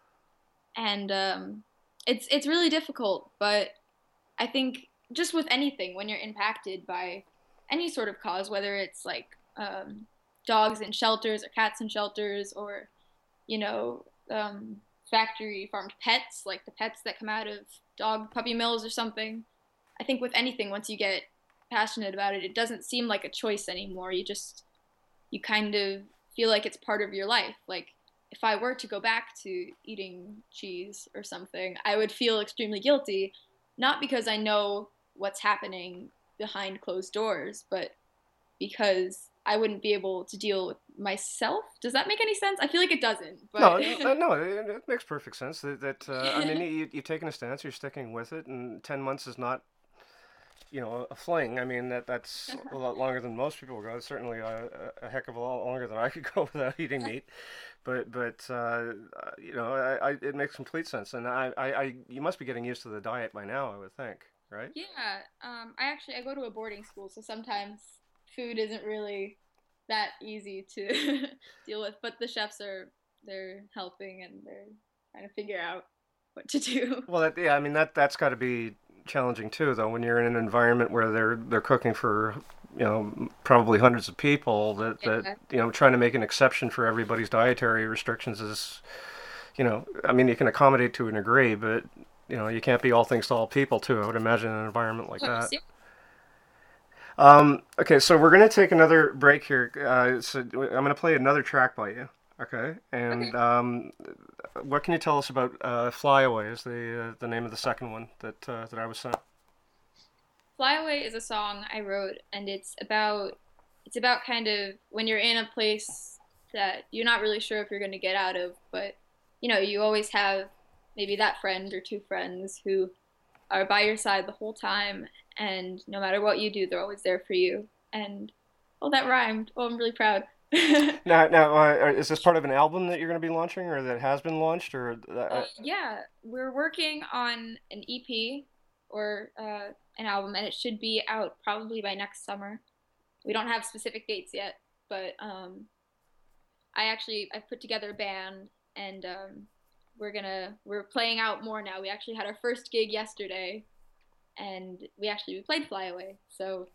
And um, it's it's really difficult, but I think just with anything when you're impacted by any sort of cause, whether it's like um, dogs in shelters or cats in shelters or you know um, factory farmed pets, like the pets that come out of dog puppy mills or something. I think with anything, once you get passionate about it, it doesn't seem like a choice anymore. You just you kind of feel like it's part of your life. Like if I were to go back to eating cheese or something, I would feel extremely guilty, not because I know what's happening behind closed doors, but because I wouldn't be able to deal with myself. Does that make any sense? I feel like it doesn't. But No, no, no, it, it makes perfect sense. That, that uh, I mean, you, you've taken a stance, you're sticking with it, and ten months is not, you know, a fling. I mean, that that's a lot longer than most people go. It's certainly a, a a heck of a lot longer than I could go without eating meat. But but uh, uh, you know, I, I, it makes complete sense, and I, I, I you must be getting used to the diet by now. I would think, right? Yeah, um, I actually I go to a boarding school, so sometimes food isn't really that easy to deal with. But the chefs are they're helping and they're trying to figure out what to do. Well, that, yeah, I mean that that's got to be challenging too, though. When you're in an environment where they're they're cooking for you know probably hundreds of people, that Yeah. that you know trying to make an exception for everybody's dietary restrictions is, you know, I mean you can accommodate to a degree, but you know you can't be all things to all people too. I would imagine in an environment like that. Um, okay, so we're gonna take another break here. Uh, so I'm gonna play another track by you. Okay, and um, what can you tell us about uh, "Fly Away"? Is the uh, the name of the second one that uh, that I was sent? Fly Away is a song I wrote, and it's about it's about kind of when you're in a place that you're not really sure if you're going to get out of, but you know, you always have maybe that friend or two friends who are by your side the whole time, and no matter what you do, they're always there for you. And oh, that rhymed. Oh, I'm really proud. Now, now, uh, is this part of an album that you're going to be launching, or that has been launched, or? Uh, Uh, yeah, we're working on an EP or uh, an album, and it should be out probably by next summer. We don't have specific dates yet, but um, I actually I've put together a band, and um, we're gonna we're playing out more now. We actually had our first gig yesterday, and we actually we played Fly Away, so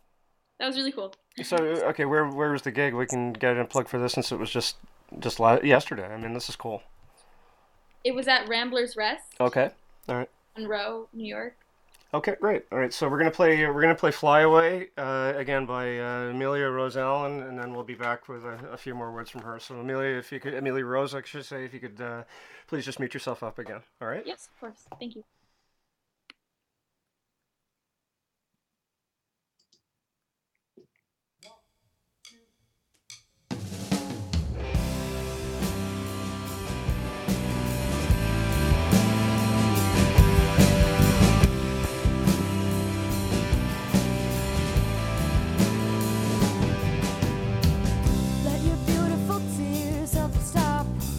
that was really cool. so okay, where where was the gig? We can get a plug for this since it was just just la- yesterday. I mean, this is cool. It was at Ramblers Rest, Okay, all right. Monroe, New York. Okay, great. All right, so we're gonna play. We're gonna play "Fly Away" uh, again by uh, Amelia Rose Allen, and then we'll be back with a, a few more words from her. So, Amelia, if you could, Amelia Rose, I should say, if you could, uh, please just mute yourself up again. All right. Yes, of course. Thank you. Help stop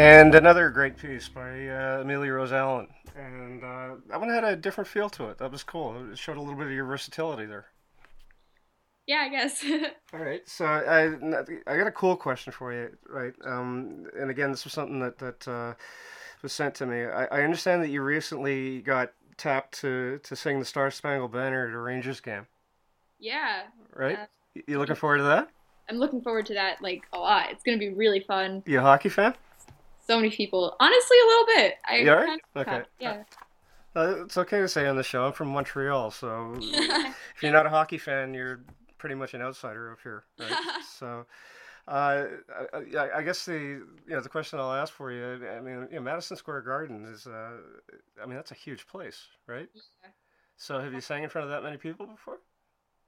And another great piece by uh, Amelia Rose Allen, and uh, that one had a different feel to it. That was cool. It showed a little bit of your versatility there. Yeah, I guess. All right, so I, I got a cool question for you, right? Um, and again, this was something that that uh, was sent to me. I, I understand that you recently got tapped to to sing the Star Spangled Banner at a Rangers game, Yeah. right? Uh, you looking forward to that? I'm looking forward to that like a lot. It's gonna be really fun. You a hockey fan? So many people. Honestly, a little bit. I You kind of- Okay. Yeah. Uh, it's okay to say on the show. I'm from Montreal, so if you're not a hockey fan, you're pretty much an outsider up here, right? so, uh, I, I- I guess the you know the question I'll ask for you. I mean, you know, Madison Square Garden is, uh, I mean, that's a huge place, right? Yeah. So, have you sang in front of that many people before?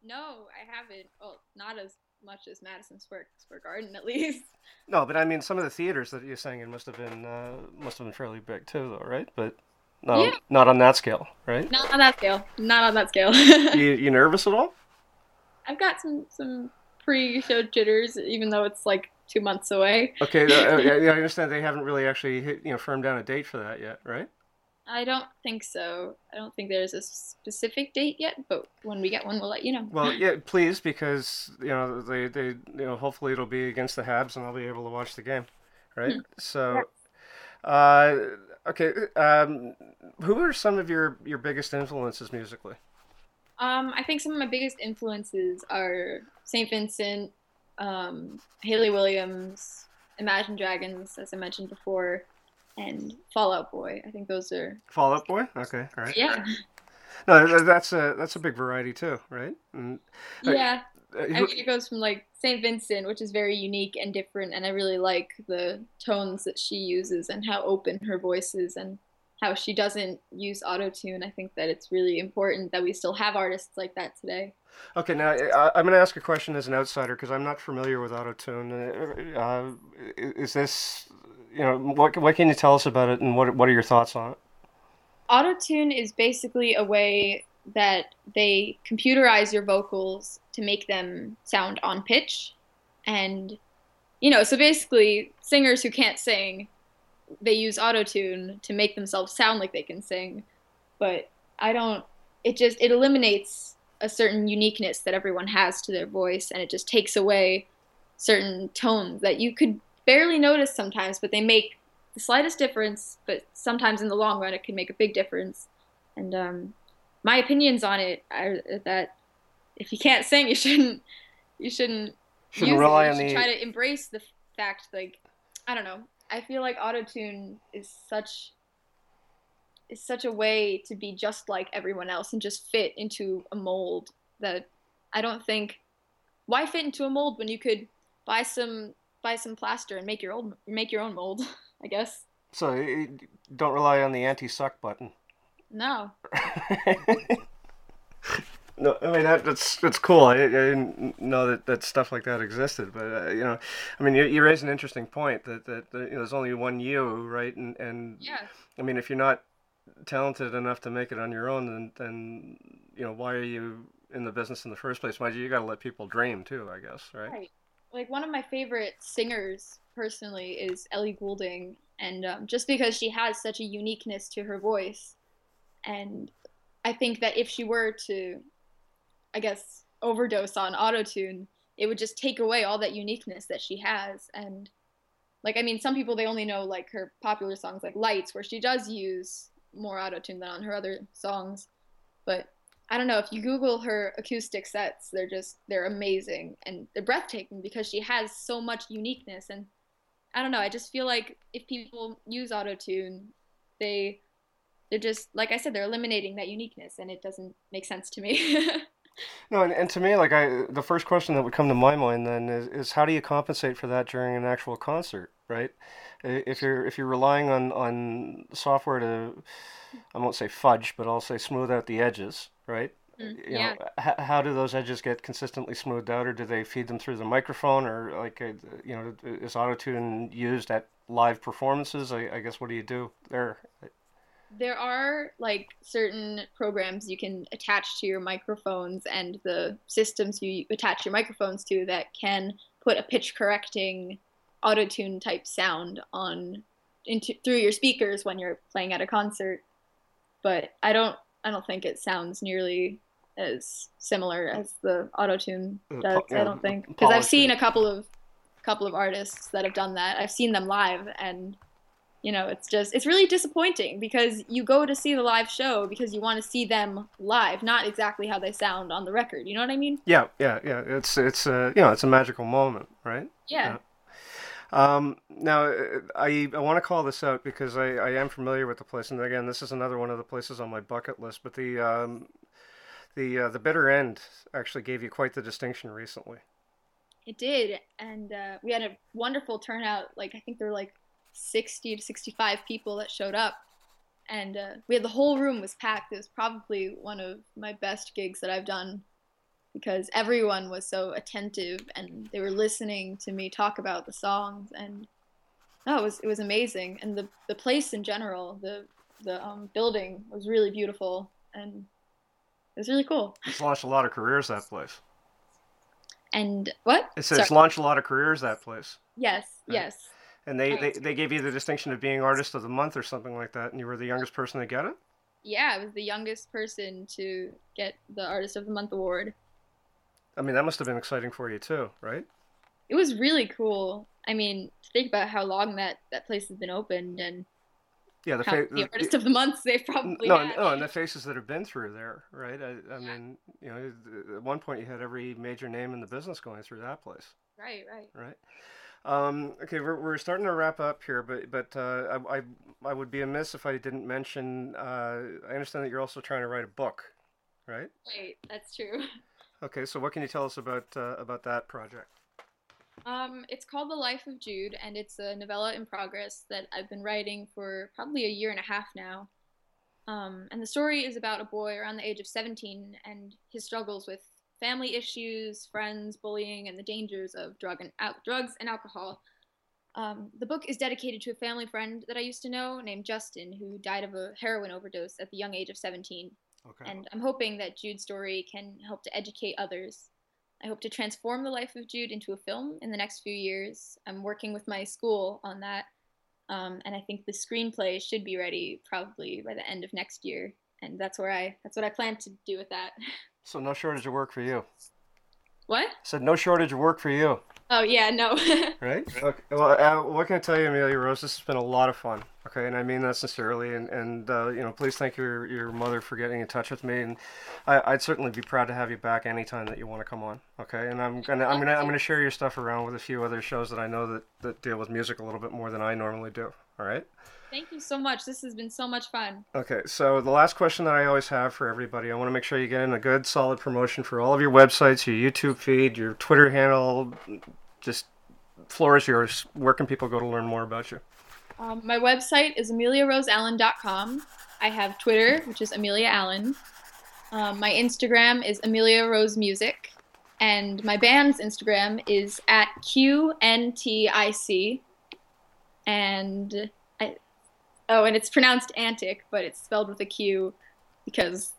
No, I haven't. Well, not as much as Madison Square Square Garden, at least. No, but I mean, some of the theaters that you sang in must have been uh, must have been fairly big too, though, right? But no, Yeah. not on that scale, right? Not on that scale. Not on that scale. you you nervous at all? I've got some some pre-show jitters, even though it's like two months away. Okay, uh, yeah, yeah, I understand they haven't really actually hit, you know firmed down a date for that yet, right? I don't think so. I don't think there's a specific date yet, but when we get one, we'll let you know. Well, yeah, please, because you know they, they you know hopefully it'll be against the Habs and I'll be able to watch the game, right? So, uh, okay, um, who are some of your your biggest influences musically? Um, I think some of my biggest influences are St. Vincent, um, Hayley Williams, Imagine Dragons, as I mentioned before, and Fall Out Boy. I think those are Fall Out Boy. Okay, all right. yeah, No, that's a that's a big variety too, right? And, uh, yeah. uh, I mean, it goes from like St. Vincent, which is very unique and different, and I really like the tones that she uses and how open her voice is and how she doesn't use auto tune. I think that it's really important that we still have artists like that today. Okay, now I, I'm going to ask a question as an outsider because I'm not familiar with auto tune. uh, is this, you know, what what can you tell us about it, and what what are your thoughts on it? Autotune is basically a way that they computerize your vocals to make them sound on pitch. And, you know, so basically, singers who can't sing, they use autotune to make themselves sound like they can sing. But I don't, it just, it eliminates a certain uniqueness that everyone has to their voice and it just takes away certain tones that you could barely notice sometimes, but they make the slightest difference, but sometimes in the long run it can make a big difference. And um, my opinions on it are that if you can't sing, you shouldn't you shouldn't, Shouldn't use rely it. on You should the- try to embrace the fact, like I don't know. I feel like autotune is such is such a way to be just like everyone else and just fit into a mold that I don't think why fit into a mold when you could buy some buy some plaster and make your own make your own mold, I guess. So don't rely on the anti-suck button. No. No, I mean that, that's that's cool. I, I didn't know that, that stuff like that existed, but uh, you know, I mean, you, you raise an interesting point that that, that you know, there's only one you, right? And and Yeah. I mean, if you're not talented enough to make it on your own, then then you know, why are you in the business in the first place? Why you got to let people dream too, I guess, right? Right. Like one of my favorite singers personally is Ellie Goulding, and um, just because she has such a uniqueness to her voice, and I think that if she were to, I guess, overdose on autotune, it would just take away all that uniqueness that she has. And like, I mean, some people they only know like her popular songs like Lights, where she does use more autotune than on her other songs, but I don't know if you Google her acoustic sets, they're just they're amazing and they're breathtaking because she has so much uniqueness and I don't know, I just feel like if people use autotune, they they're just like I said, they're eliminating that uniqueness and it doesn't make sense to me. No, and, and to me, like I, the first question that would come to my mind then is, is how do you compensate for that during an actual concert, right? If you're if you're relying on on software to, I won't say fudge, but I'll say smooth out the edges, right? Mm, You yeah. know, h- how do those edges get consistently smoothed out, or do they feed them through the microphone, or like, uh, you know, is autotune used at live performances? I, I guess what do you do there? there are like certain programs you can attach to your microphones and the systems you attach your microphones to that can put a pitch correcting autotune type sound on into through your speakers when you're playing at a concert but i don't i don't think it sounds nearly as similar as the autotune Uh, does po- yeah, i don't think because i've seen a couple of couple of artists that have done that i've seen them live and you know, it's just it's really disappointing because you go to see the live show because you want to see them live, not exactly how they sound on the record. You know what I mean? Yeah, yeah, yeah. It's it's uh, you know it's a magical moment, right? Yeah. Um, now, uh, I, I want to call this out because I, I am familiar with the place, and again, this is another one of the places on my bucket list. But the um, the uh, the Bitter End actually gave you quite the distinction recently. It did, and uh, we had a wonderful turnout. Like I think there were like sixty to sixty-five people that showed up, and uh, we had the whole room was packed. It was probably one of my best gigs that I've done because everyone was so attentive and they were listening to me talk about the songs and no, it was it was amazing and the the place in general the the um, building was really beautiful and it was really cool It's launched a lot of careers that place. and what It says Sorry. launched a lot of careers that place, yes Right. yes and they, Oh, they they gave you the distinction of being artist of the month or something like that, and you were the youngest person to get it. yeah I was the youngest person to get the artist of the month award I mean, that must have been exciting for you too, right? it was really cool I mean to think about how long that that place has been opened and Yeah, the, fa- the artist of the months they've probably no, had. no, and the faces that have been through there, right? I, I mean, you know, at one point you had every major name in the business going through that place, right right right? Um, okay, we're, we're starting to wrap up here, but but uh, I, I I would be amiss if I didn't mention. Uh, I understand that you're also trying to write a book, right? Wait, that's true. Okay, so what can you tell us about uh, about that project? Um, it's called The Life of Jude, and it's a novella in progress that I've been writing for probably a year and a half now. Um, and the story is about a boy around the age of 17 and his struggles with family issues, friends, bullying, and the dangers of drug and al- drugs and alcohol. Um, the book is dedicated to a family friend that I used to know named Justin, who died of a heroin overdose at the young age of 17. Okay. And I'm hoping that Jude's story can help to educate others. I hope to transform the life of Jude into a film in the next few years. I'm working with my school on that. Um, and I think the screenplay should be ready probably by the end of next year. And that's where I that's what I plan to do with that. So no shortage of work for you. what? I Said no shortage of work for you, Oh yeah, no. right? Okay. Well, uh, what can I tell you, Amelia Rose? This has been a lot of fun. Okay, and I mean that sincerely. And and uh, you know, please thank your your mother for getting in touch with me. And I, I'd certainly be proud to have you back anytime that you want to come on. Okay, and I'm gonna I'm gonna I'm gonna share your stuff around with a few other shows that I know that that deal with music a little bit more than I normally do. All right. Thank you so much. This has been so much fun. Okay, so the last question that I always have for everybody, I want to make sure you get in a good, solid promotion for all of your websites, your YouTube feed, your Twitter handle. Just floor is yours. Where can people go to learn more about you? Um, my website is ameliaroseallen.com. I have Twitter, which is Amelia Allen. Um, my Instagram is Amelia Rose Music. And my band's Instagram is at QNTIC. And I, oh, and it's pronounced Antic, but it's spelled with a Q because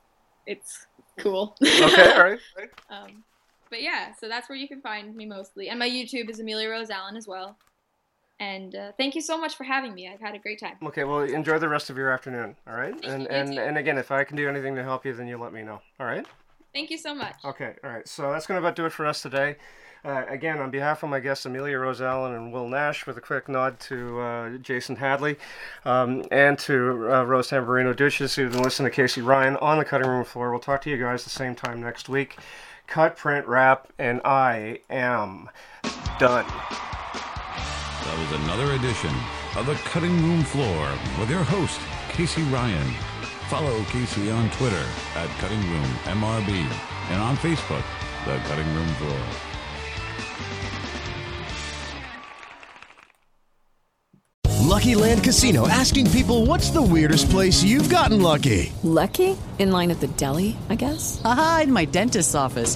it's cool. Okay, all right. Um, but yeah, so that's where you can find me mostly. And my YouTube is Amelia Rose Allen as well. And uh, thank you so much for having me. I've had a great time. Okay, well, enjoy the rest of your afternoon. All right, Thank and and too. and again, if I can do anything to help you, then you let me know. All right. Thank you so much. Okay, all right. So that's going to about do it for us today. Uh, again, on behalf of my guests Amelia Rose Allen and Will Nash, with a quick nod to uh, Jason Hadley um, and to uh, Rose Tamburino Duchess, who've been listening to Casey Ryan on the cutting room floor. We'll talk to you guys the same time next week. Cut, print, wrap, and I am done. That was another edition of The Cutting Room Floor with your host, Casey Ryan. Follow Casey on Twitter at Cutting Room MRB and on Facebook, The Cutting Room Floor. Lucky Land Casino asking people what's the weirdest place you've gotten lucky? Lucky? In line at the deli, I guess? Aha, in my dentist's office.